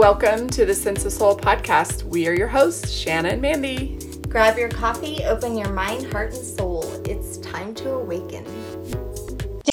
Welcome to the Sense of Soul podcast. We are your hosts, Shanna and Mandy. Grab your coffee, open your mind, heart, and soul. It's time to awaken.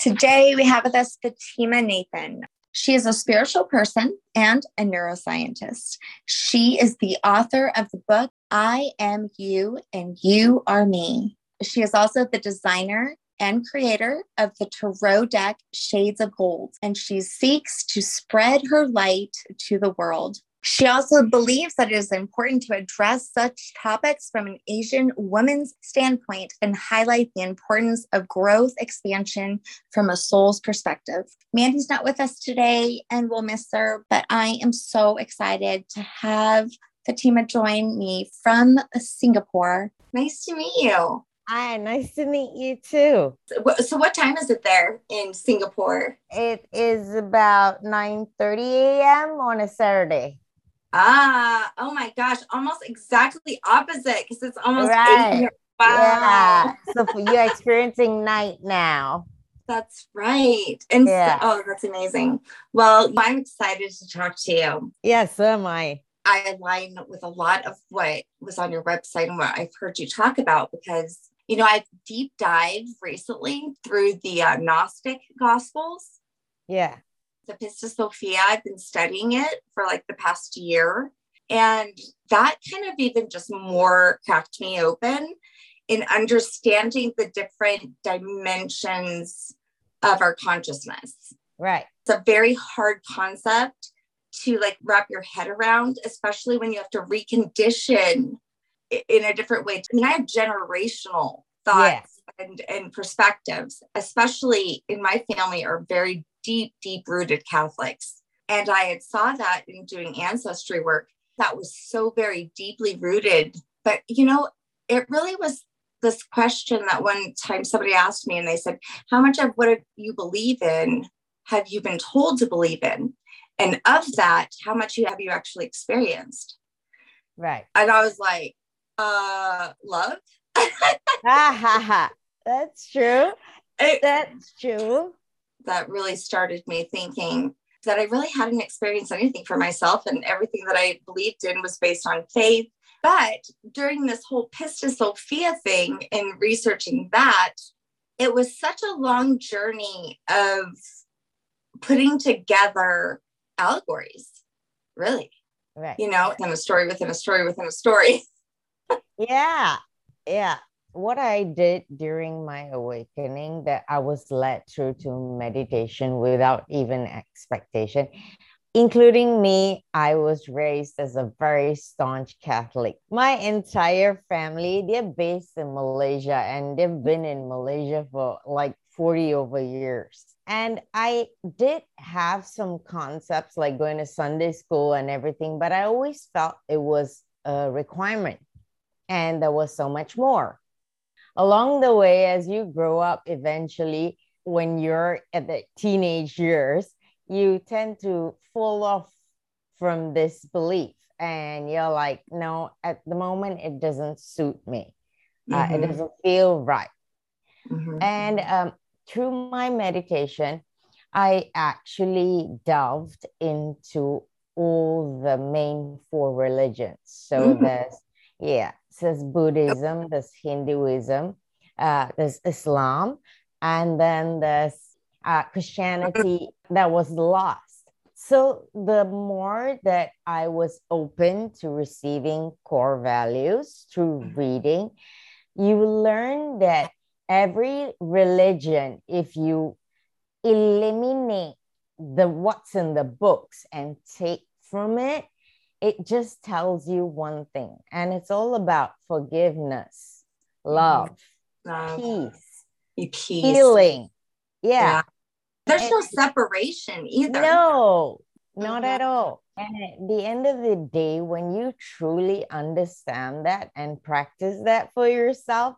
Today, we have with us Fatima Nathan. She is a spiritual person and a neuroscientist. She is the author of the book, I Am You and You Are Me. She is also the designer and creator of the tarot deck Shades of Gold, and she seeks to spread her light to the world. She also believes that it is important to address such topics from an Asian woman's standpoint and highlight the importance of growth expansion from a soul's perspective. Mandy's not with us today and we'll miss her, but I am so excited to have Fatima join me from Singapore. Nice to meet you. Hi, nice to meet you too. So, what time is it there in Singapore? It is about 9 30 a.m. on a Saturday. Ah, oh my gosh, almost exactly opposite because it's almost right. Wow. Yeah. So you're experiencing night now. That's right. And yeah. so, oh, that's amazing. Well, I'm excited to talk to you. Yes, so am I. I align with a lot of what was on your website and what I've heard you talk about because you know, I've deep dived recently through the uh, Gnostic Gospels. Yeah. The Pistis Sophia, I've been studying it for like the past year. And that kind of even just more cracked me open in understanding the different dimensions of our consciousness. Right. It's a very hard concept to like wrap your head around, especially when you have to recondition in a different way. I mean, I have generational thoughts yeah. and, and perspectives, especially in my family, are very deep, deep rooted Catholics. And I had saw that in doing ancestry work that was so very deeply rooted. But, you know, it really was this question that one time somebody asked me and they said, How much of what you believe in have you been told to believe in? And of that, how much have you actually experienced? Right. And I was like, uh love. That's true. It, that's true. That really started me thinking that i really hadn't experienced anything for myself and everything that i believed in was based on faith. But during this whole pistis sophia thing and researching that it was such a long journey of putting together allegories really. Right. You know and a story within a story within a story yeah yeah. What i did during my awakening that i was led through to meditation without even expectation including me i was raised as a very staunch catholic. My entire family they're based in malaysia and they've been in malaysia for like 40 over years. And i did have some concepts like going to sunday school and everything but i always felt it was a requirement and there was so much more. Along the way, as you grow up, eventually, when you're at the teenage years, you tend to fall off from this belief. And you're like, no, at the moment, it doesn't suit me. Mm-hmm. Uh, it mm-hmm. doesn't feel right. Mm-hmm. And um, through my meditation, I actually delved into all the main four religions. So mm-hmm. there's, yeah, there's Buddhism, there's Hinduism, uh, there's Islam, and then there's uh, Christianity that was lost. So the more that I was open to receiving core values through mm-hmm. reading, you learn that every religion, if you eliminate the what's in the books and take from it, it just tells you one thing, and it's all about forgiveness, love, love. peace, peace, healing. Yeah. yeah. There's and no separation either. No, not mm-hmm. at all. And at the end of the day, when you truly understand that and practice that for yourself,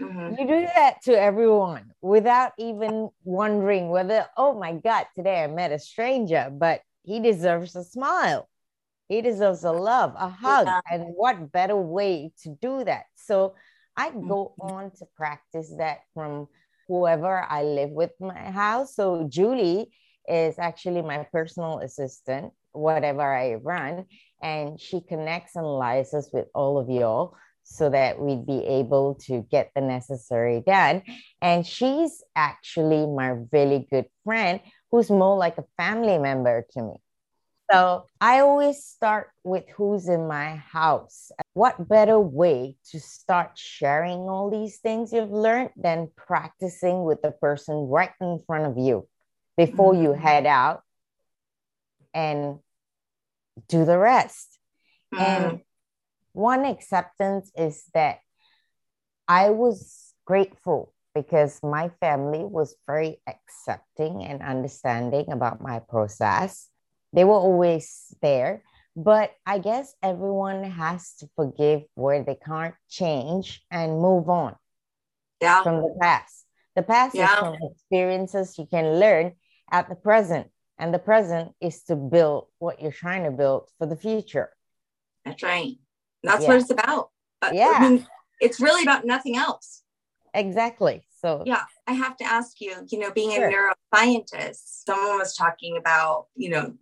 mm-hmm. you do that to everyone without even wondering whether, oh my God, today I met a stranger, but he deserves a smile. He deserves a love, a hug. Yeah. And what better way to do that? So I go mm-hmm. on to practice that from whoever I live with my house. So Julie is actually my personal assistant whatever I run. And she connects and liaises with all of y'all so that we'd be able to get the necessary done. And she's actually my really good friend who's more like a family member to me. So I always start with who's in my house. What better way to start sharing all these things you've learned than practicing with the person right in front of you before mm-hmm. you head out and do the rest? Mm-hmm. And one acceptance is that I was grateful because my family was very accepting and understanding about my process they were always there but i guess everyone has to forgive where they can't change and move on yeah. from the past the past yeah. is from experiences you can learn at the present and the present is to build what you're trying to build for the future that's right that's yeah. what it's about uh, yeah I mean, it's really about nothing else exactly so yeah i have to ask you you know being sure. a neuroscientist someone was talking about you know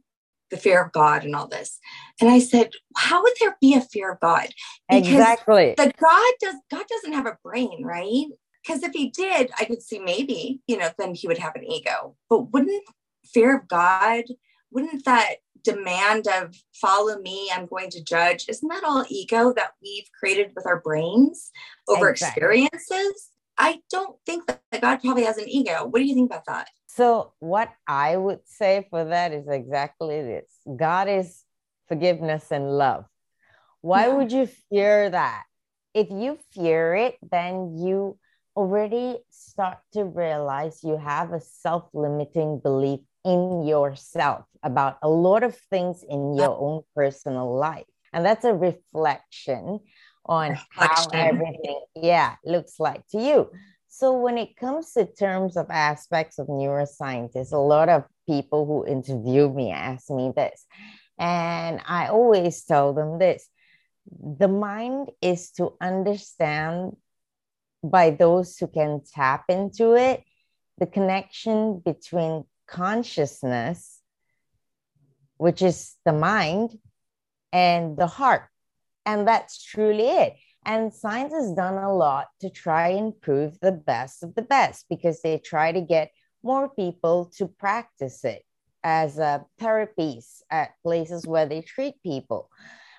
the fear of God and all this. And I said, how would there be a fear of God? Because exactly. The God does God doesn't have a brain, right? Because if he did, I could see maybe, you know, then he would have an ego. But wouldn't fear of God, wouldn't that demand of follow me, I'm going to judge, isn't that all ego that we've created with our brains over exactly. experiences? I don't think that God probably has an ego. What do you think about that? So, what I would say for that is exactly this God is forgiveness and love. Why yeah. would you fear that? If you fear it, then you already start to realize you have a self limiting belief in yourself about a lot of things in your own personal life. And that's a reflection on reflection. how everything, yeah, looks like to you. So when it comes to terms of aspects of neuroscience, a lot of people who interview me ask me this. And I always tell them this the mind is to understand by those who can tap into it the connection between consciousness, which is the mind, and the heart. And that's truly it. And science has done a lot to try and prove the best of the best because they try to get more people to practice it as uh, therapies at places where they treat people.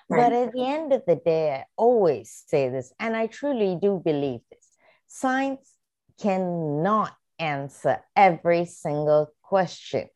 Right. But at the end of the day, I always say this, and I truly do believe this science cannot answer every single question.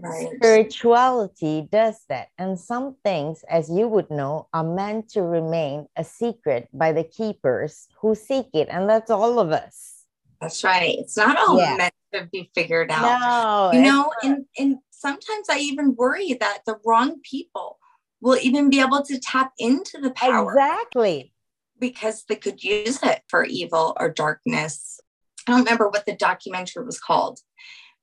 Right. Spirituality does that. And some things, as you would know, are meant to remain a secret by the keepers who seek it. And that's all of us. That's right. It's not all yeah. meant to be figured out. No, you know, and, and sometimes I even worry that the wrong people will even be able to tap into the power. Exactly. Because they could use it for evil or darkness. I don't remember what the documentary was called,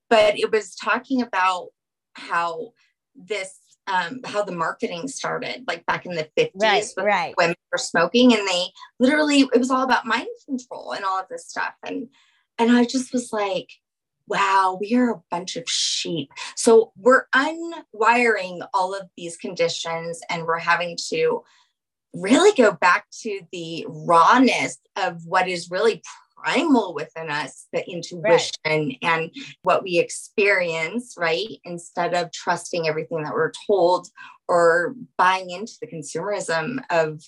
but it was talking about how this um, how the marketing started, like back in the 50s, right, right. women were smoking, and they literally it was all about mind control and all of this stuff. And and I just was like, wow, we are a bunch of sheep. So we're unwiring all of these conditions, and we're having to really go back to the rawness of what is really primal within us, the intuition right. and what we experience, right? Instead of trusting everything that we're told or buying into the consumerism of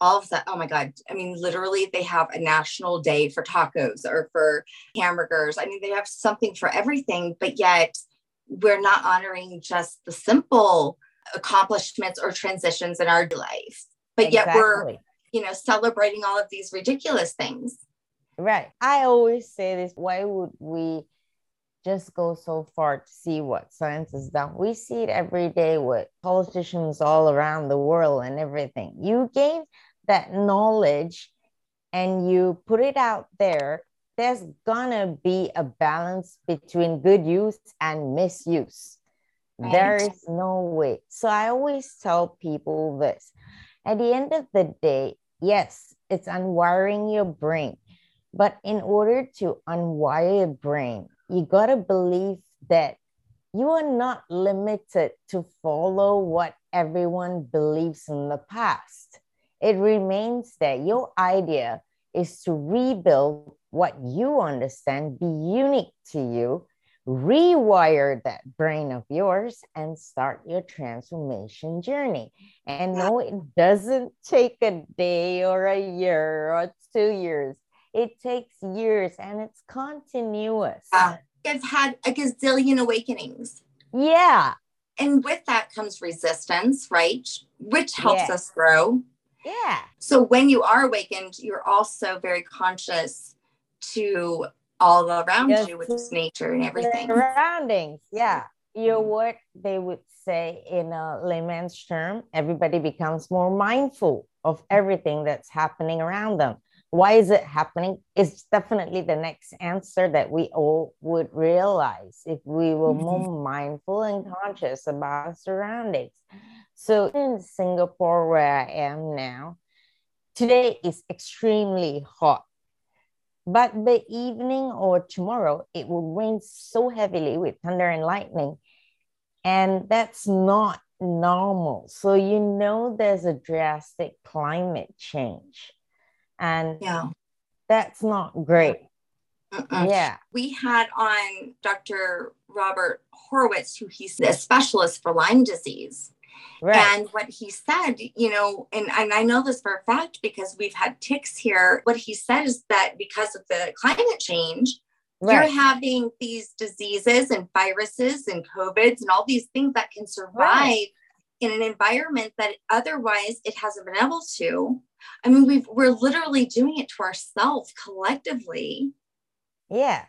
all of that. Oh my God. I mean, literally, they have a national day for tacos or for hamburgers. I mean, they have something for everything, but yet we're not honoring just the simple accomplishments or transitions in our life. But exactly. yet we're, you know, celebrating all of these ridiculous things. Right. I always say this why would we just go so far to see what science has done? We see it every day with politicians all around the world and everything. You gain that knowledge and you put it out there, there's gonna be a balance between good use and misuse. Right. There is no way. So I always tell people this at the end of the day, yes, it's unwiring your brain but in order to unwire your brain, you got to believe that you are not limited to follow what everyone believes in the past. It remains that your idea is to rebuild what you understand be unique to you, rewire that brain of yours, and start your transformation journey. And no, it doesn't take a day or a year or two years. It takes years and it's continuous. Uh, I've had a gazillion awakenings. Yeah. And with that comes resistance, right? Which helps us grow. Yeah. So when you are awakened, you're also very conscious to all around you, which is nature and everything. Surroundings. Yeah. You're what they would say in a layman's term, everybody becomes more mindful of everything that's happening around them. Why is it happening? It's definitely the next answer that we all would realize if we were mm-hmm. more mindful and conscious about our surroundings. So in Singapore, where I am now, today is extremely hot. But the evening or tomorrow, it will rain so heavily with thunder and lightning. And that's not normal. So you know there's a drastic climate change. And yeah. that's not great. Mm-mm. Yeah. We had on Dr. Robert Horowitz, who he's a specialist for Lyme disease. Right. And what he said, you know, and, and I know this for a fact because we've had ticks here. What he said is that because of the climate change, right. you're having these diseases and viruses and COVIDs and all these things that can survive right. In an environment that otherwise it hasn't been able to. I mean, we've, we're literally doing it to ourselves collectively. Yeah.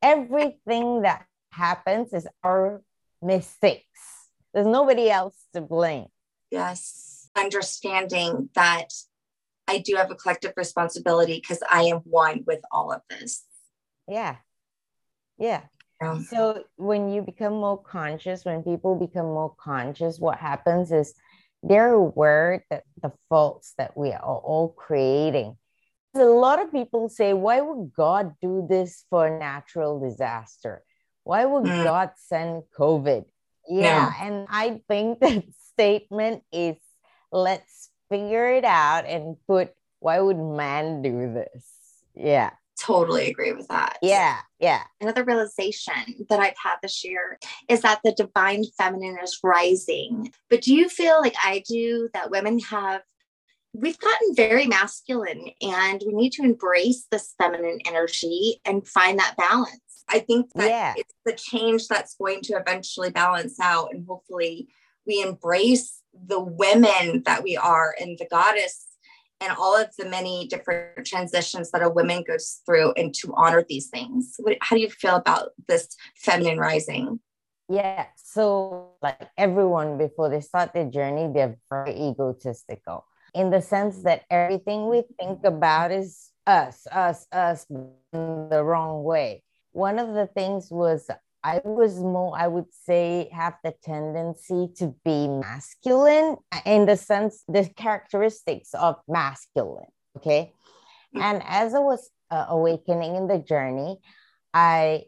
Everything that happens is our mistakes there's nobody else to blame. Yes. Understanding that I do have a collective responsibility because I am one with all of this. Yeah. Yeah. Yeah. So when you become more conscious, when people become more conscious, what happens is they're aware that the faults that we are all creating. A lot of people say, why would God do this for a natural disaster? Why would mm. God send COVID? Yeah. And I think that statement is let's figure it out and put why would man do this? Yeah. Totally agree with that. Yeah. Yeah. Another realization that I've had this year is that the divine feminine is rising. But do you feel like I do that women have we've gotten very masculine and we need to embrace this feminine energy and find that balance. I think that yeah. it's the change that's going to eventually balance out and hopefully we embrace the women that we are and the goddess and all of the many different transitions that a woman goes through and to honor these things. How do you feel about this feminine rising? Yeah, so like everyone before they start their journey, they're very egotistical in the sense that everything we think about is us, us, us the wrong way one of the things was I was more, I would say, have the tendency to be masculine in the sense, the characteristics of masculine. Okay. And as I was uh, awakening in the journey, I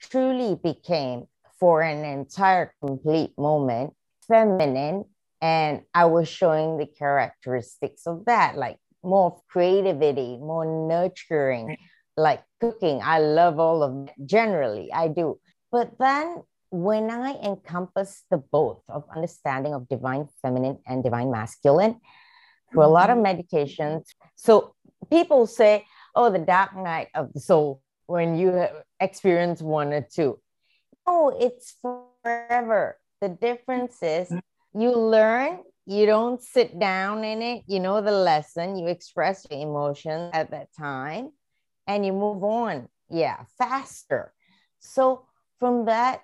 truly became, for an entire complete moment, feminine. And I was showing the characteristics of that, like more of creativity, more nurturing, like cooking. I love all of it. Generally, I do. But then when I encompass the both of understanding of divine feminine and divine masculine through a lot of mm-hmm. meditations. So people say, oh, the dark night of the soul when you experience one or two. No, it's forever. The difference is mm-hmm. you learn, you don't sit down in it, you know the lesson, you express your emotions at that time and you move on yeah faster so from that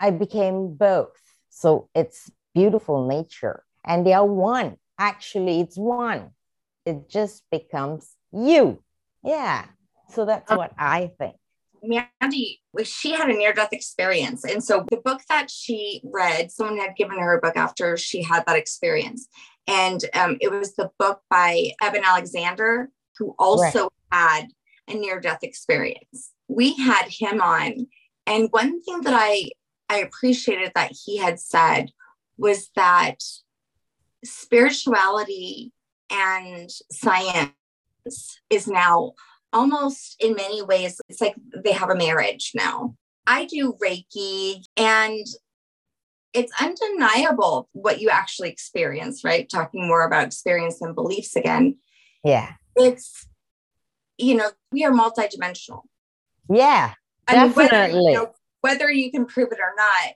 i became both so it's beautiful nature and they are one actually it's one it just becomes you yeah so that's what i think Mandy, she had a near death experience. And so the book that she read, someone had given her a book after she had that experience. And um, it was the book by Eben Alexander, who also right. had a near death experience. We had him on. And one thing that I I appreciated that he had said was that spirituality and science is now almost in many ways, it's like they have a marriage now. I do Reiki and it's undeniable what you actually experience, right? Talking more about experience and beliefs again. Yeah. It's, you know, we are multidimensional. Yeah. I mean, Definitely. whether, you know, whether you can prove it or not,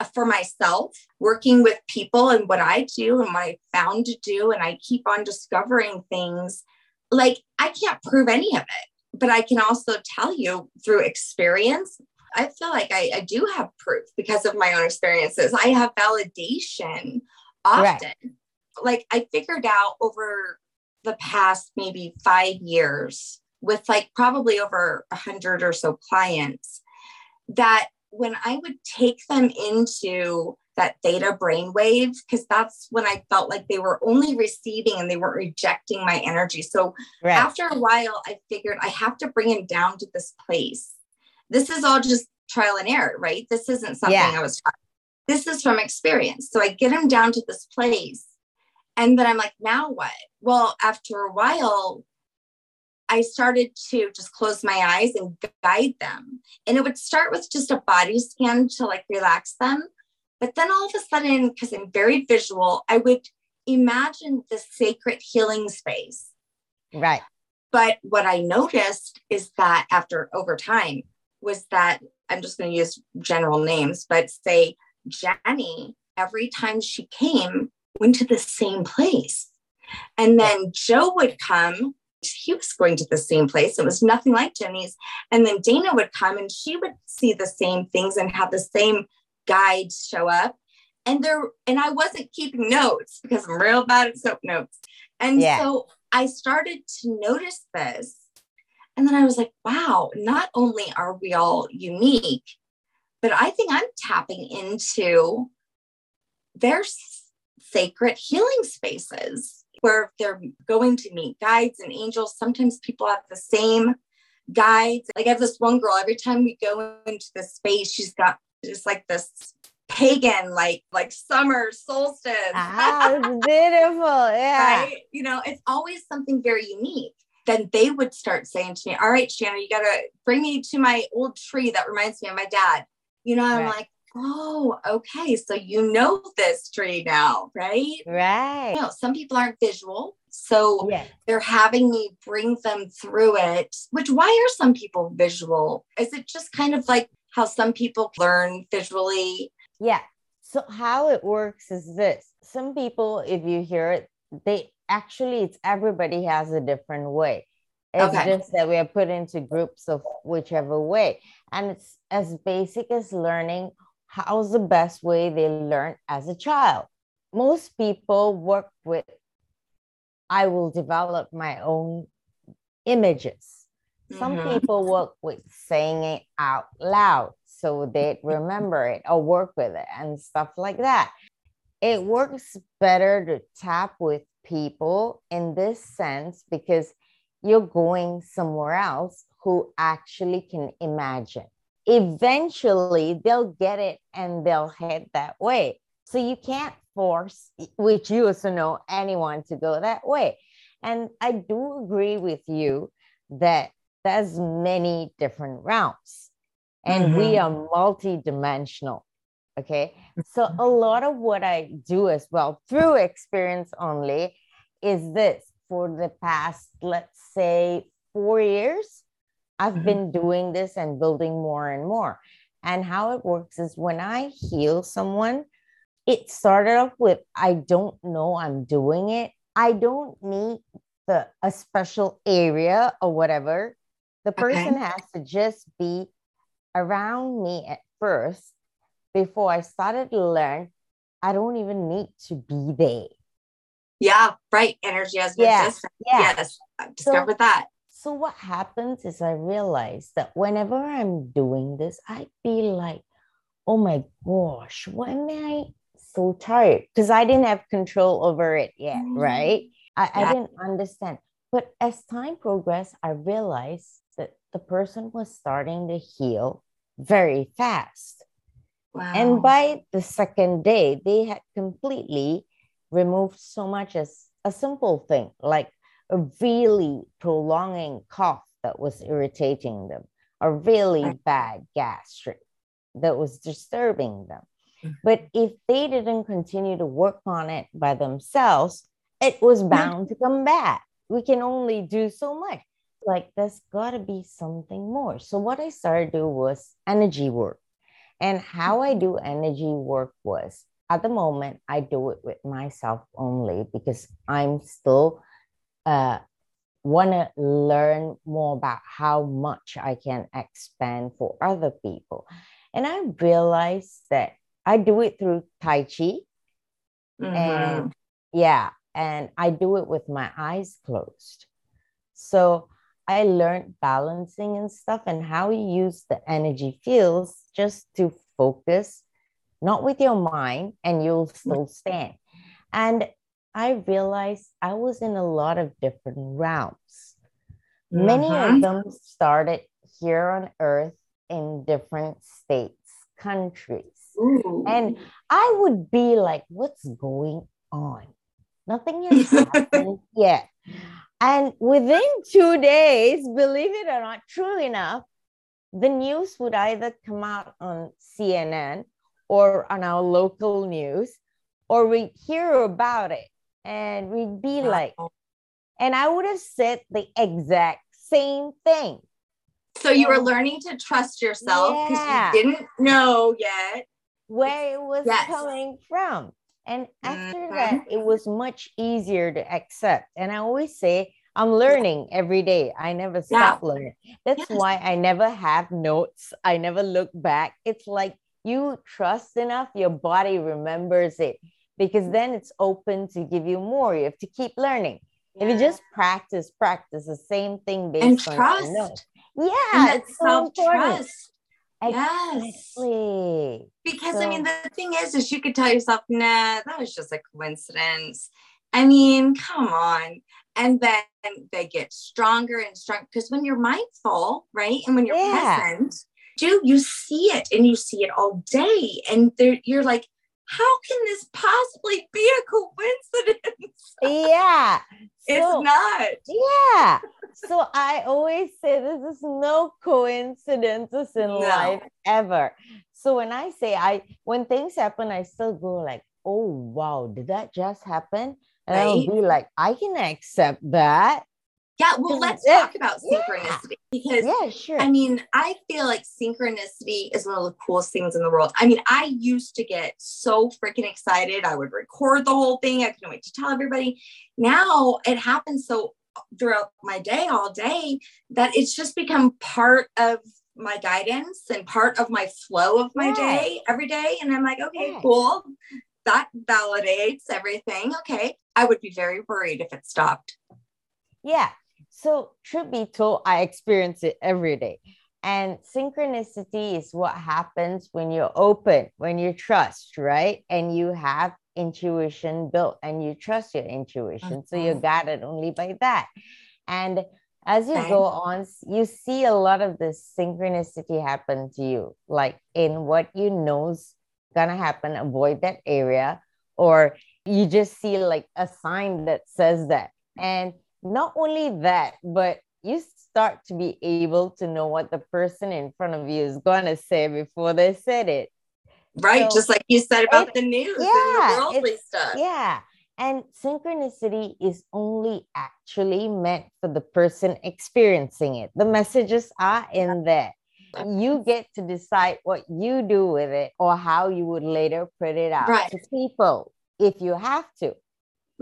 uh, for myself, working with people and what I do and what I found to do, and I keep on discovering things, like I can't prove any of it, but I can also tell you through experience. I feel like I, I do have proof because of my own experiences. I have validation often. Right. Like I figured out over the past maybe five years with like probably over a hundred or so clients that when I would take them into that theta brainwave, because that's when I felt like they were only receiving and they weren't rejecting my energy. So Right. after a while, I figured I have to bring him down to this place. This is all just trial and error, right? This isn't something Yeah. I was taught. This is from experience. So I get him down to this place. And then I'm like, now what? Well, after a while, I started to just close my eyes and guide them. And it would start with just a body scan to like relax them. But then all of a sudden, because I'm very visual, I would imagine the sacred healing space. right. But what I noticed is that after over time was that I'm just going to use general names, but say Jenny, every time she came, went to the same place. And then Joe would come, he was going to the same place. It was nothing like Jenny's. And then Dana would come and she would see the same things and have the same guides show up. And there, and I wasn't keeping notes because I'm real bad at soap notes. And Yeah. so I started to notice this. And then I was like, wow, not only are we all unique, but I think I'm tapping into their sacred healing spaces where they're going to meet guides and angels. Sometimes people have the same guides. Like I have this one girl, every time we go into the space, she's got just like this pagan, like like summer solstice. Ah, it's beautiful. Yeah. right? You know, it's always something very unique. Then they would start saying to me, All right, Shannon, you got to bring me to my old tree that reminds me of my dad. You know, I'm like, Oh, okay. So you know this tree now, right? Right. You know, some people aren't visual. So Yeah. they're having me bring them through it, which why are some people visual? Is it just kind of like how some people learn visually? Yeah. So how it works is this. Some people, if you hear it, they actually it's everybody has a different way. It's Okay. just that we are put into groups of whichever way. And it's as basic as learning how's the best way they learn as a child. Most people work with I will develop my own images. Some Mhm. people work with saying it out loud so they remember it or work with it and stuff like that. It works better to tap with people in this sense because you're going somewhere else who actually can imagine. Eventually, they'll get it and they'll head that way. So you can't force, which you also know, anyone to go that way. And I do agree with you that there's many different routes and we mm-hmm. are multi-dimensional okay mm-hmm. so a lot of what i do as well through experience only is this for the past let's say four years i've Mhm. been doing this and building more and more and how it works is when i heal someone it started off with i don't know i'm doing it i don't need the a special area or whatever the person has to just be around me at first before I started to learn I don't even need to be there. Yeah, right. Energy has no Yeah, yeah. Yes, I've discovered that. So what happens is I realize that whenever I'm doing this, I feel like, oh my gosh, why am I so tired? Because I didn't have control over it yet, Mm. right? I, I didn't understand. But as time progressed, I realized that the person was starting to heal very fast. Wow. And by the second day, they had completely removed so much as a simple thing, like a really prolonging cough that was irritating them, a really bad gastric that was disturbing them. Mm-hmm. But if they didn't continue to work on it by themselves, it was bound to come back. We can only do so much. Like there's got to be something more. So what I started to do was energy work. And how I do energy work was at the moment, I do it with myself only because I'm still uh, want to learn more about how much I can expand for other people. And I realized that I do it through Tai Chi. Mm-hmm. And yeah, and I do it with my eyes closed. So I learned balancing and stuff and how you use the energy fields just to focus, not with your mind, and you'll still stand. And I realized I was in a lot of different realms. Mm-hmm. Many of mm-hmm. them started here on earth in different states, countries. Ooh. And I would be like, what's going on? Nothing has happened yet. And within two days, believe it or not, true enough, the news would either come out on CNN or on our local news, or we'd hear about it and we'd be like, and I would have said the exact same thing. So you were learning to trust yourself because yeah. you didn't know yet where it was yes. coming from. And after mm-hmm. that, it was much easier to accept. And I always say, I'm learning every day. I never stop yeah. learning. That's yes. why I never have notes. I never look back. It's like you trust enough, your body remembers it because then it's open to give you more. You have to keep learning. Yeah. If you just practice, practice the same thing based and on trust. Yeah, it's so important. Exactly. Yes. Because so, I mean, the thing is, is you could tell yourself, nah, that was just a coincidence. I mean, come on. And then they get stronger and stronger because when you're mindful, right? And when you're yeah. present, do you see it and you see it all day. And you're like, how can this possibly be a coincidence? Yeah. So, it's not. Yeah. so I always say this is no coincidences in no. life ever. So when I say I when things happen, I still go like, oh wow, did that just happen? And right. I'll be like, I can accept that. Yeah, well, let's talk about synchronicity yeah. because yeah, sure. I mean, I feel like synchronicity is one of the coolest things in the world. I mean, I used to get so freaking excited. I would record the whole thing. I couldn't wait to tell everybody. Now it happens so throughout my day all day that it's just become part of my guidance and part of my flow of my yeah. day every day. And I'm like, okay, yeah. cool. That validates everything. Okay. I would be very worried if it stopped. Yeah. So, truth be told, I experience it every day. And synchronicity is what happens when you're open, when you trust, right? And you have intuition built and you trust your intuition. Mm-hmm. So you're guided only by that. And as you go on, you see a lot of this synchronicity happen to you, like in what you know's gonna happen, avoid that area, or you just see like a sign that says that. And not only that, but you start to be able to know what the person in front of you is gonna say before they said it. Right. So, just like you said about the news yeah, and the worldly stuff. Yeah. And synchronicity is only actually meant for the person experiencing it. The messages are in there. You get to decide what you do with it or how you would later put it out right. to people if you have to.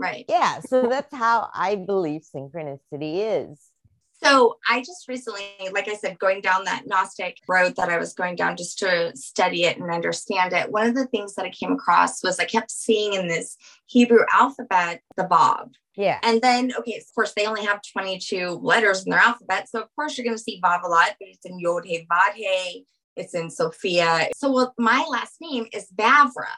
Right. Yeah. So that's how I believe synchronicity is. So I just recently, like I said, going down that Gnostic road that I was going down just to study it and understand it. One of the things that I came across was I kept seeing in this Hebrew alphabet the Vav. Yeah. And then, okay, of course, they only have 22 letters in their alphabet. So, of course, you're going to see Vav a lot, but it's in Yod He Vav He, it's in Sophia. So, well, my last name is Vavra.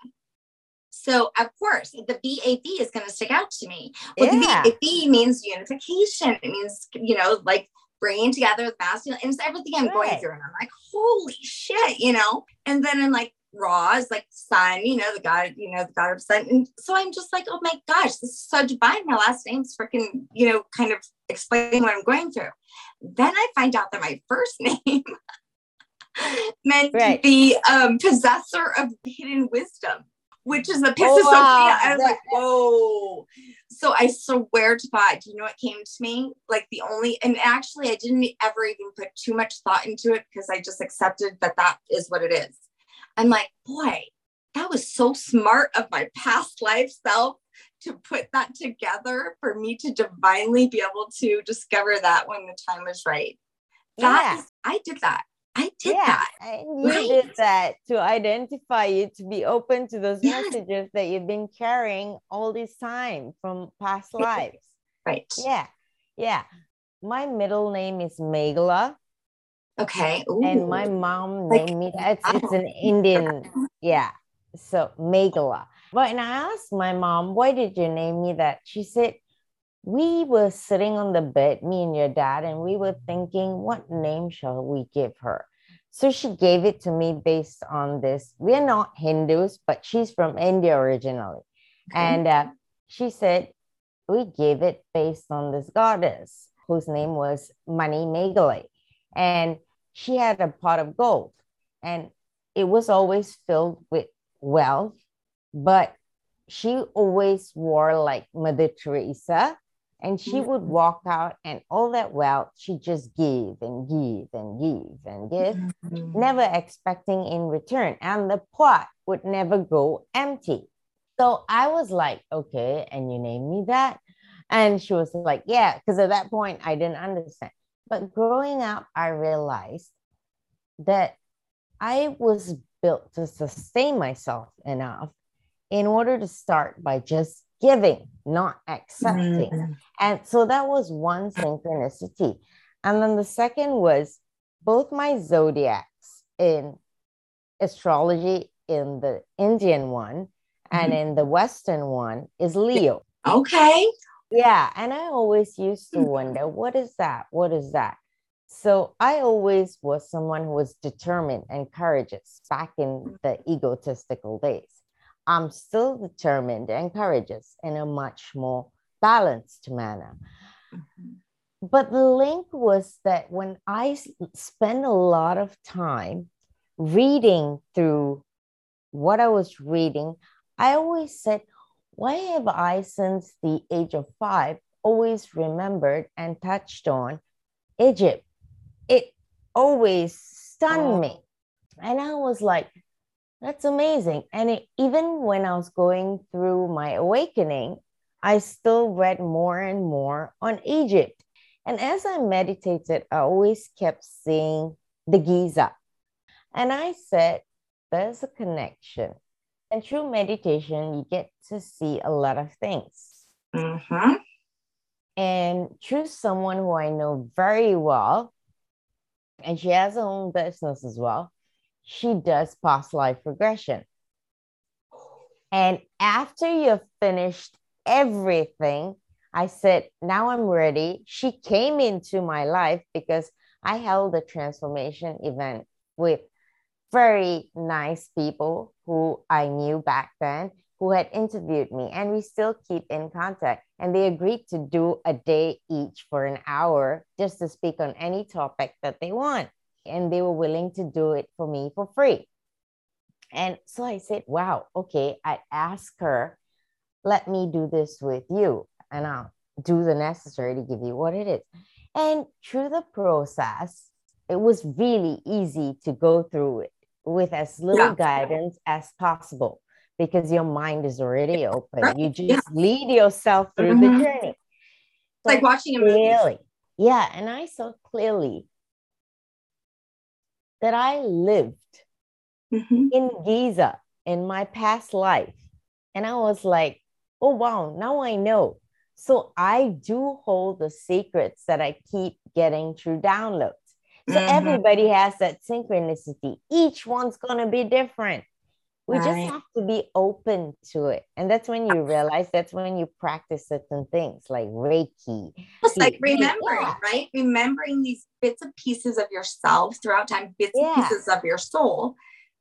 So of course, the VAV is going to stick out to me. Well, yeah. the VAV means unification. It means, you know, like bringing together the masculine and it's everything I'm right. going through. And I'm like, holy shit, you know? And then I'm like, Ra is like sun, you know, the god, you know, the god of sun. And so I'm just like, oh my gosh, this is so divine. My last name's freaking, you know, kind of explaining what I'm going through. Then I find out that my first name meant right. the um, possessor of hidden wisdom, which is the Pisces oh, wow. I was like, whoa. So I swear to God, do you know what came to me? Like the only, and actually, I didn't ever even put too much thought into it because I just accepted that that is what it is. I'm like, boy, that was so smart of my past life self to put that together for me to divinely be able to discover that when the time was right. That yeah. is, I did that. I did yeah, that. And you right? did that to identify you, to be open to those yes. messages that you've been carrying all this time from past lives. Right. Yeah. Yeah. My middle name is Meghala. Okay. Ooh. And my mom like, named me oh, that. It's, it's an Indian. Yeah. So Meghala. But when I asked my mom, why did you name me that? She said, we were sitting on the bed, me and your dad, and we were thinking, what name shall we give her? So she gave it to me based on this. We're not Hindus, but she's from India originally. Okay. And uh, she said, we gave it based on this goddess whose name was Mani Meghalai. And she had a pot of gold, and it was always filled with wealth, but she always wore like Mother Teresa and she mm-hmm. would walk out and all that wealth she just give and give and give and give mm-hmm. never expecting in return and the pot would never go empty so i was like okay and you name me that and she was like yeah because at that point i didn't understand but growing up i realized that i was built to sustain myself enough in order to start by just giving, not accepting. Mm-hmm. And so that was one synchronicity. And then the second was both my zodiacs in astrology, in the Indian one and mm-hmm. in the Western one, is Leo. Okay. Yeah. And I always used to mm-hmm. wonder, what is that? What is that? So I always was someone who was determined and courageous back in the egotistical days. I'm still determined and courageous in a much more balanced manner. Mm-hmm. But the link was that when I spent a lot of time reading through what I was reading, I always said, why have I, since the age of five, always remembered and touched on Egypt? It always stunned oh. me. And I was like, that's amazing. And it, even when I was going through my awakening, I still read more and more on Egypt. And as I meditated, I always kept seeing the Giza. And I said, there's a connection. And through meditation, you get to see a lot of things. Mm-hmm. And through someone who I know very well, and she has her own business as well, she does past life regression. And after you've finished everything, I said, now I'm ready. She came into my life because I held a transformation event with very nice people who I knew back then who had interviewed me, and we still keep in contact. And they agreed to do a day each for an hour just to speak on any topic that they want and they were willing to do it for me for free. And so I said, wow, okay, I asked her, let me do this with you, and I'll do the necessary to give you what it is. And through the process, it was really easy to go through it with as little yeah. guidance as possible because your mind is already open. Right. You just yeah. lead yourself through mm-hmm. the journey. It's like watching a movie. Yeah. And I saw clearly that I lived mm-hmm. in Giza in my past life. And I was like, oh, wow, now I know. So I do hold the secrets that I keep getting through downloads. So mm-hmm. everybody has that synchronicity. Each one's going to be different we right. just have to be open to it and that's when you realize that's when you practice certain things like reiki it's like remembering yeah. right remembering these bits and pieces of yourself throughout time bits yeah. and pieces of your soul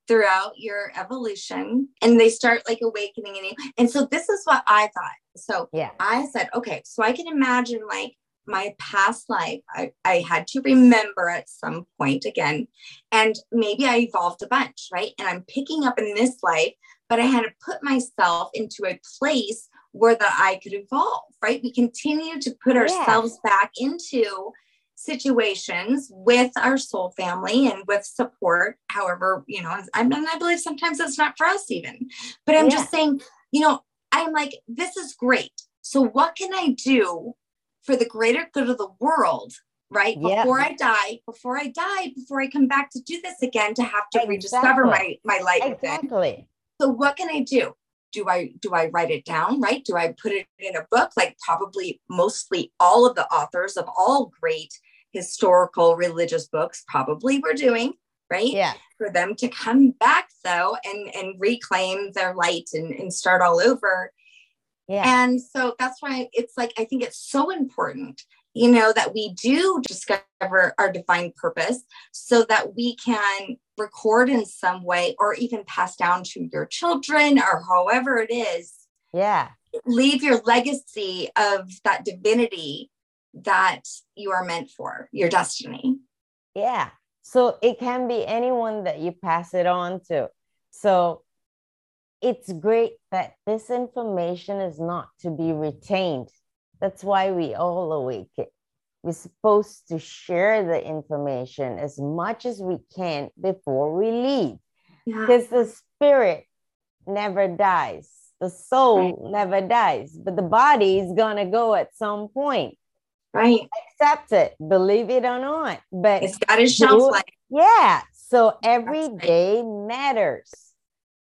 throughout your evolution and they start like awakening in you. And so this is what I thought. So Yeah. I said, okay, so I can imagine like my past life, I, I had to remember at some point again, and maybe I evolved a bunch, right? And I'm picking up in this life, but I had to put myself into a place where that I could evolve, right? We continue to put Yeah. ourselves back into situations with our soul family and with support. However, you know, I mean, I believe sometimes it's not for us even, but I'm Yeah. just saying, you know, I'm like, this is great. So what can I do for the greater good of the world? Right Yeah. before I die, before I die, before I come back to do this again, to have to rediscover my my light within Exactly. so what can i do do i do i write it down right do i put it in a book like probably mostly all of the authors of all great historical religious books probably were doing right Yeah. for them to come back though and and reclaim their light and, and start all over Yeah. and so that's why it's like i think it's so important you know that we do discover our divine purpose so that we can record in some way or even pass down to your children or however it is yeah. leave your legacy of that divinity that you are meant for your destiny Yeah. So it can be anyone that you pass it on to. So it's great that this information is not to be retained. That's why we all awaken. We're supposed to share the information as much as we can before we leave yeah because the spirit never dies. The soul never dies, but the body is going to go at some point. right Accept it, believe it or not. But it's got a shelf life yeah. So every right. day matters.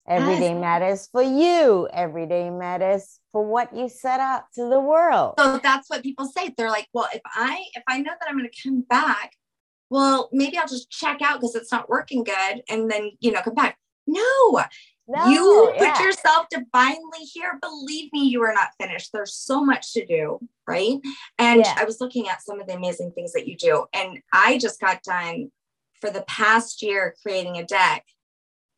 Every day matters for you. Every day matters for what you set out to the world. so that's what people say they're like well if i if i know that i'm going to come back well maybe i'll just check out because it's not working good and then you know come back no No, you put yeah. yourself divinely here. Believe me, you are not finished. There's so much to do, right? And Yeah. I was looking at some of the amazing things that you do. And I just got done for the past year creating a deck.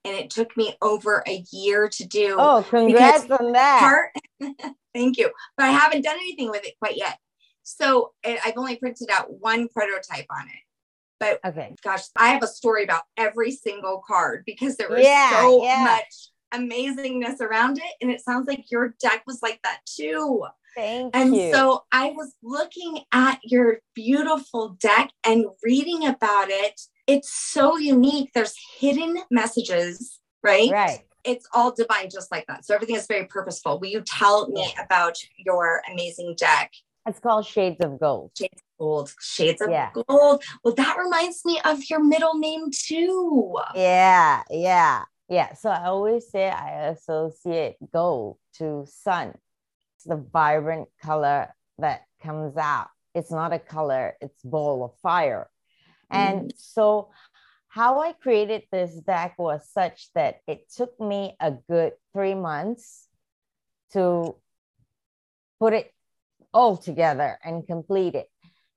And it took me over a year to do Oh, congrats on that. part. Thank you. But I haven't done anything with it quite yet. So it, I've only printed out one prototype on it. But okay. gosh, I have a story about every single card because there was Yeah, so yeah. much amazingness around it. And it sounds like your deck was like that too. Thank And you. so I was looking at your beautiful deck and reading about it. It's so unique. There's hidden messages, right? right. It's all divine, just like that. So everything is very purposeful. Will you tell me about your amazing deck? It's called Shades of Gold. Shades of Gold, Shades of Yeah. Gold. Well, that reminds me of your middle name too. Yeah, yeah, yeah. So I always say I associate gold to sun. It's the vibrant color that comes out. It's not a color, it's ball of fire. And mm-hmm. so how I created this deck was such that it took me a good three months to put it all together and complete it.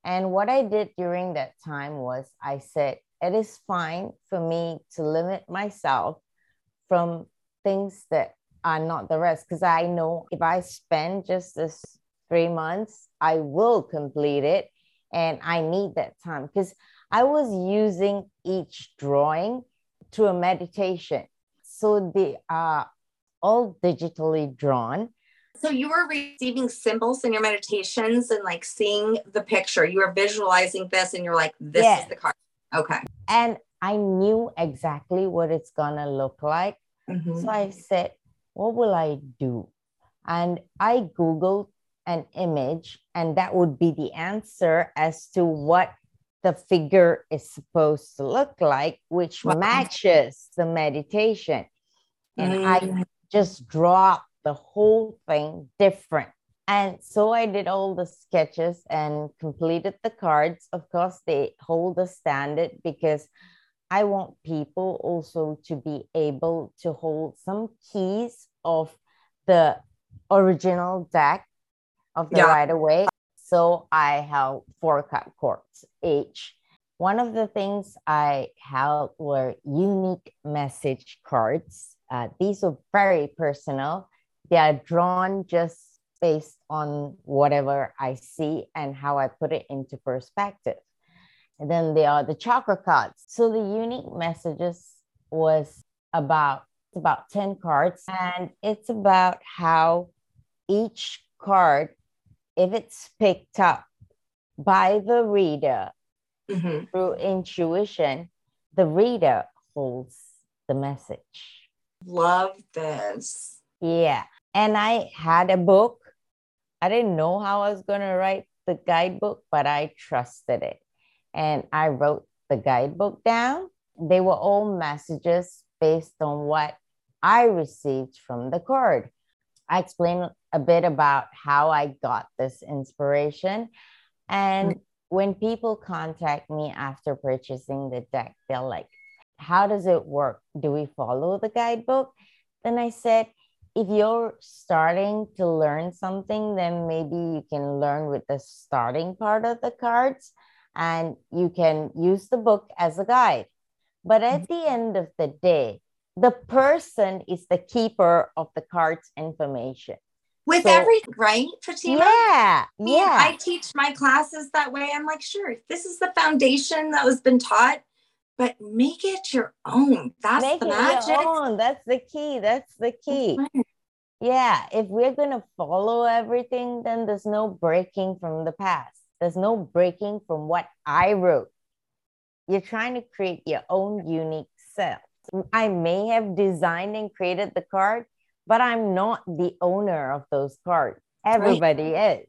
And what I did during that time was I said, it is fine for me to limit myself from things that are not the rest because I know if I spend just this three months, I will complete it. And I need that time because I was using each drawing to a meditation. So they are all digitally drawn. So you were receiving symbols in your meditations and like seeing the picture. You were visualizing this and you're like, this is the card. Okay. And I knew exactly what it's going to look like. Mhm. So I said, what will I do? And I Googled an image, and that would be the answer as to what the figure is supposed to look like, which Wow. matches the meditation. And I Mm. just dropped the whole thing different. And so I did all the sketches and completed the cards. Of course, they hold the standard because I want people also to be able to hold some keys of the original deck of the Yeah. right away. So I held four cords each. one of the things I held were unique message cards. Uh, these were very personal. They are drawn just based on whatever I see and how I put it into perspective. And then there are the chakra cards. So the unique messages was about about 10 cards and it's about how each card if it's picked up by the reader mm-hmm. through intuition, the reader holds the message. Love this. Yeah. And I had a book. I didn't know how I was going to write the guidebook, but I trusted it. And I wrote the guidebook down. They were all messages based on what I received from the card. I explained a bit about how I got this inspiration. And mm-hmm. when people contact me after purchasing the deck, they're like, How does it work? Do we follow the guidebook? Then I said, if you're starting to learn something, then maybe you can learn with the starting part of the cards and you can use the book as a guide. But at mm-hmm. the end of the day, the person is the keeper of the card's information with so, everything, right, Fatima? Yeah, yeah. I teach my classes that way. I'm like, sure, this is the foundation that was been taught, but make it your own. That's make the magic. Your own. That's the key. That's the key. Yeah, if we're gonna follow everything, then there's no breaking from the past. There's no breaking from what I wrote. You're trying to create your own unique self. I may have designed and created the card, but I'm not the owner of those cards. Everybody right. is.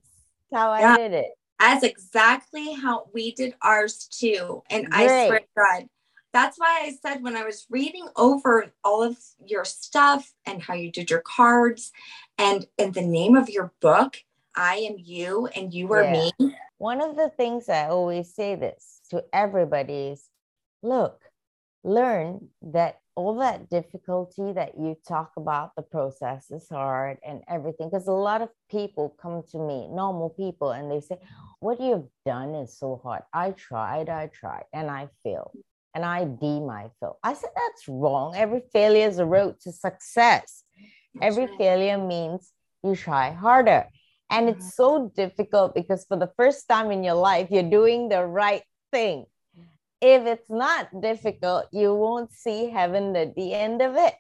That's how yeah. I did it. That's exactly how we did ours too. And Great. I swear to God, that's why I said when I was reading over all of your stuff and how you did your cards and and the name of your book, I am you and you are yeah. me. One of the things I always say this to everybody is look, learn that all that difficulty that you talk about the process is hard and everything because a lot of people come to me normal people and they say what you've done is so hard. I tried i tried and i failed and i deem i failed. I said that's wrong. Every failure is a road to success. Every failure means you try harder. And it's mm-hmm. so difficult because for the first time in your life you're doing the right thing if it's not difficult, you won't see heaven at the end of it.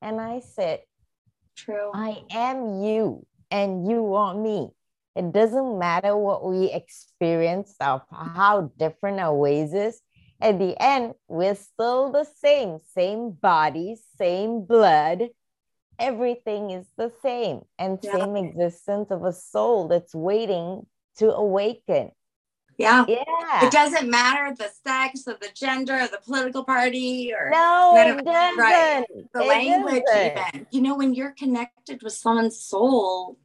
And I said, True. I am you and you are me. It doesn't matter what we experience or how different our ways is. At the end, we're still the same, same body, same blood. Everything is the same and yeah. same existence of a soul that's waiting to awaken. Yeah. Yeah. It doesn't matter the sex or the gender or the political party or no, it doesn't. Right. The it language doesn't. even. You know, when you're connected with someone's soul,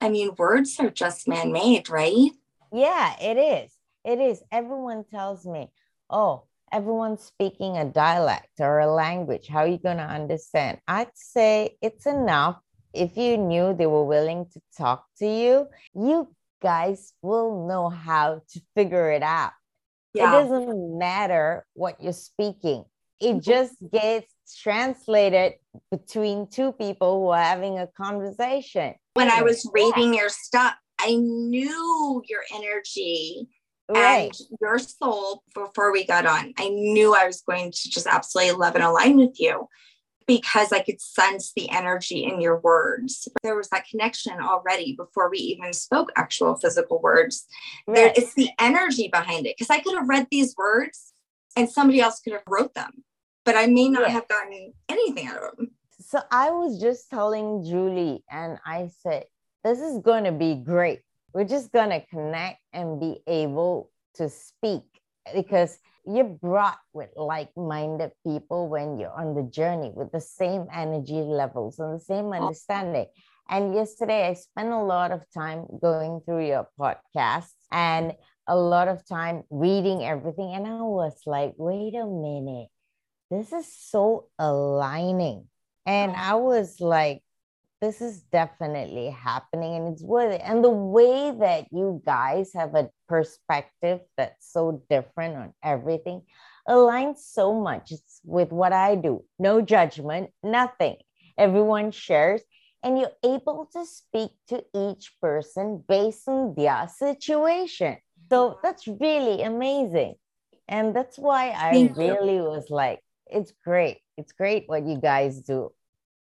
I mean, words are just man-made, right? Yeah, it is. It is. Everyone tells me, oh, everyone's speaking a dialect or a language. How are you going to understand? I'd say it's enough if you knew they were willing to talk to you, you guys will know how to figure it out. Yeah. It doesn't matter what you're speaking, it just gets translated between two people who are having a conversation. When I was reading your stuff, I knew your energy right. and your soul before we got on. I knew I was going to just absolutely love and align with you because I could sense the energy in your words. There was that connection already before we even spoke actual physical words. Right. There, it's the energy behind it. Because I could have read these words and somebody else could have wrote them, but I may not yeah. have gotten anything out of them. So I was just telling Julie, and I said, This is going to be great. We're just going to connect and be able to speak because you're brought with like-minded people when you're on the journey with the same energy levels and the same understanding. And yesterday i spent a lot of time going through your podcast and a lot of time reading everything. And i was like wait a minute. This is so aligning. And i was like this is definitely happening and it's worth it. And the way that you guys have a perspective that's so different on everything aligns so much with what I do. No judgment, nothing. Everyone shares, and you're able to speak to each person based on their situation. So that's really amazing. And that's why I Thank really you. was like, it's great. It's great what you guys do.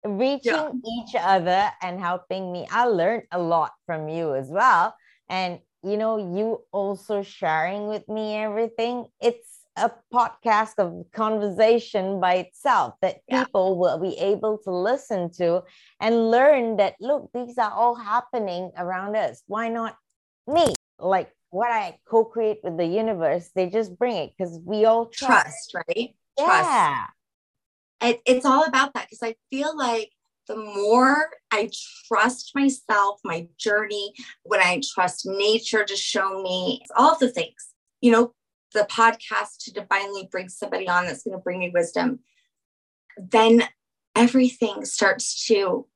Reaching yeah. each other and helping me. I learned a lot from you as well. And you know, you also sharing with me everything. It's a podcast of conversation by itself that people will be able to listen to and learn that look, these are all happening around us. Why not me? Like what I co-create with the universe, they just bring it because we all trust, trust right? Yeah. Trust. It, it's all about that because I feel like the more I trust myself, my journey, when I trust nature to show me all the things, you know, the podcast to divinely bring somebody on that's going to bring me wisdom, then everything starts to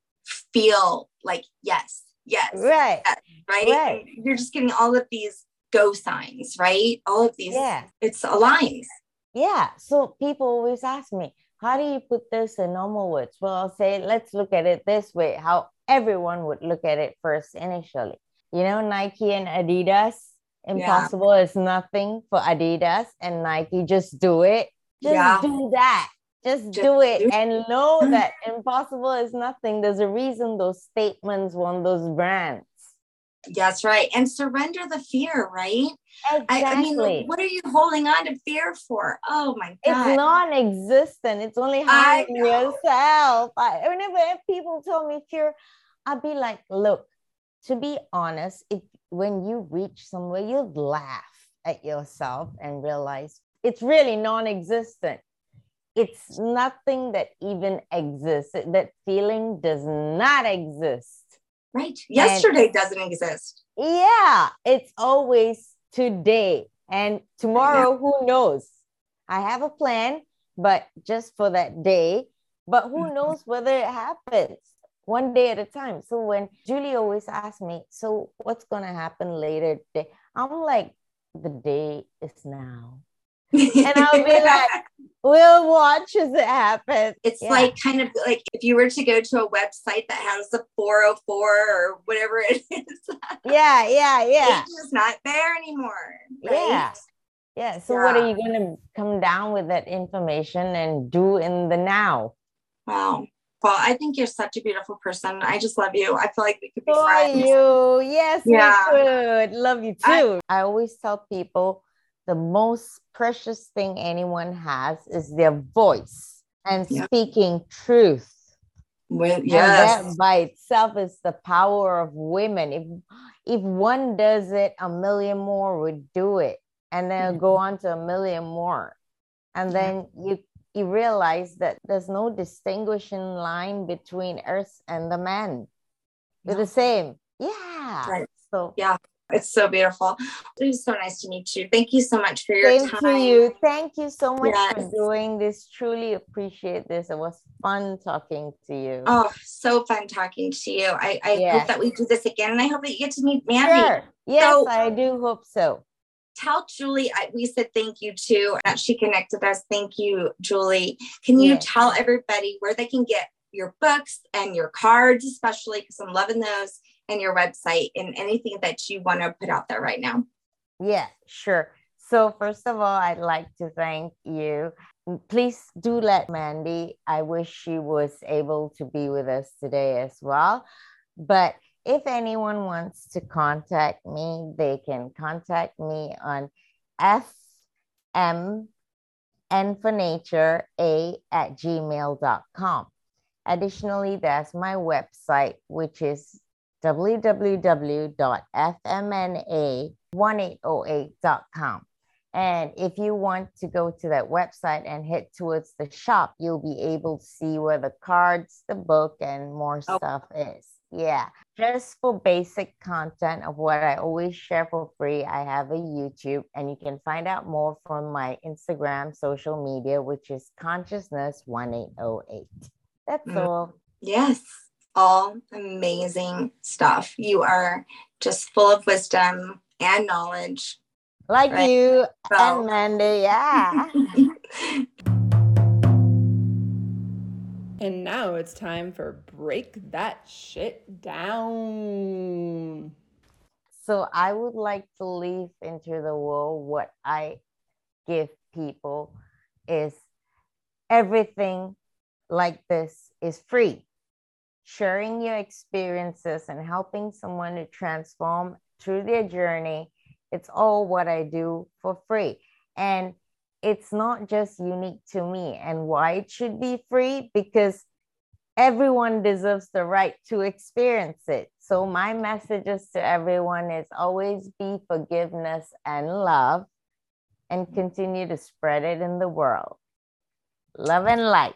feel like yes, yes, right, yes, right. right. You're just getting all of these go signs, right? All of these, yeah, it's aligns. Yeah. So people always ask me, how do you put this in normal words? Well, I'll say, let's look at it this way, how everyone would look at it first initially. You know, Nike and Adidas Impossible yeah. is nothing for Adidas and Nike. Just do it. Just yeah. do that. Just, Just do it do- and know that impossible is nothing. There's a reason those statements won those brands. That's right. And surrender the fear, right? Exactly. I, I, mean, what are you holding on to fear for? Oh my God. It's non existent. It's only hiding yourself. I, whenever people tell me fear, I'd be like, look, to be honest, if when you reach somewhere, you'll laugh at yourself and realize it's really non existent. It's nothing that even exists. That feeling does not exist. Right. Yesterday and, doesn't exist. Yeah. It's always today. And tomorrow, who knows? I have a plan, but just for that day. But who mm-hmm. knows whether it happens? one day at a time. So when Julie always asks me, so what's gonna happen later today? I'm like, the day is now. And I'll be like, we'll watch as it happens. It's yeah. like kind of like if you were to go to a website that has the 404 or whatever it is. yeah, yeah, yeah. It's just not there anymore. Right? Yeah. Yeah. So yeah. what are you gonna come down with that information and do in the now? Wow. Well, I think you're such a beautiful person. I just love you. I feel like we could be For friends. you. Yes, yeah. we could. Love you too. I, I always tell people the most precious thing anyone has is their voice and yeah. speaking truth. Well, yes. And that by itself is the power of women. If if one does it, a million more would do it. And then mm-hmm. go on to a million more. And then you you realize that there's no distinguishing line between Earth and the man. They're the same. Yeah. Right. So yeah. It's so beautiful. It was so nice to meet you. Thank you so much for your Thank time. Thank you. Thank you so much yes. for doing this. Truly appreciate this. It was fun talking to you. Oh, so fun talking to you. I, I yes. hope that we do this again and I hope that you get to meet Mandy. Sure. Yes, so, I do hope so tell Julie, I, we said thank you too. That she connected us. Thank you, Julie. Can you yes. tell everybody where they can get your books and your cards, especially because I'm loving those, and your website and anything that you want to put out there right now? Yeah, sure. So, first of all, I'd like to thank you. Mm, please do let Mandy, I wish she was able to be with us today as well. But if anyone wants to contact me, they can contact me on fm and for nature a at gmail.com. Additionally, there's my website, which is www.fmna1808.com. And if you want to go to that website and head towards the shop, you'll be able to see where the cards, the book, and more oh. stuff is. Yeah, just for basic content of what I always share for free, I have a YouTube, and you can find out more from my Instagram social media, which is consciousness 1808. That's mm. all. Yes. All amazing stuff. You are just full of wisdom and knowledge. Like right? you so. and Mandy, yeah. and now it's time for break that shit down. So I would like to leave into the world what I give people is everything like this is free. Sharing your experiences and helping someone to transform through their journey, it's all what I do for free. And it's not just unique to me. And why it should be free? Because everyone deserves the right to experience it. So, my messages to everyone is always be forgiveness and love and continue to spread it in the world. Love and light.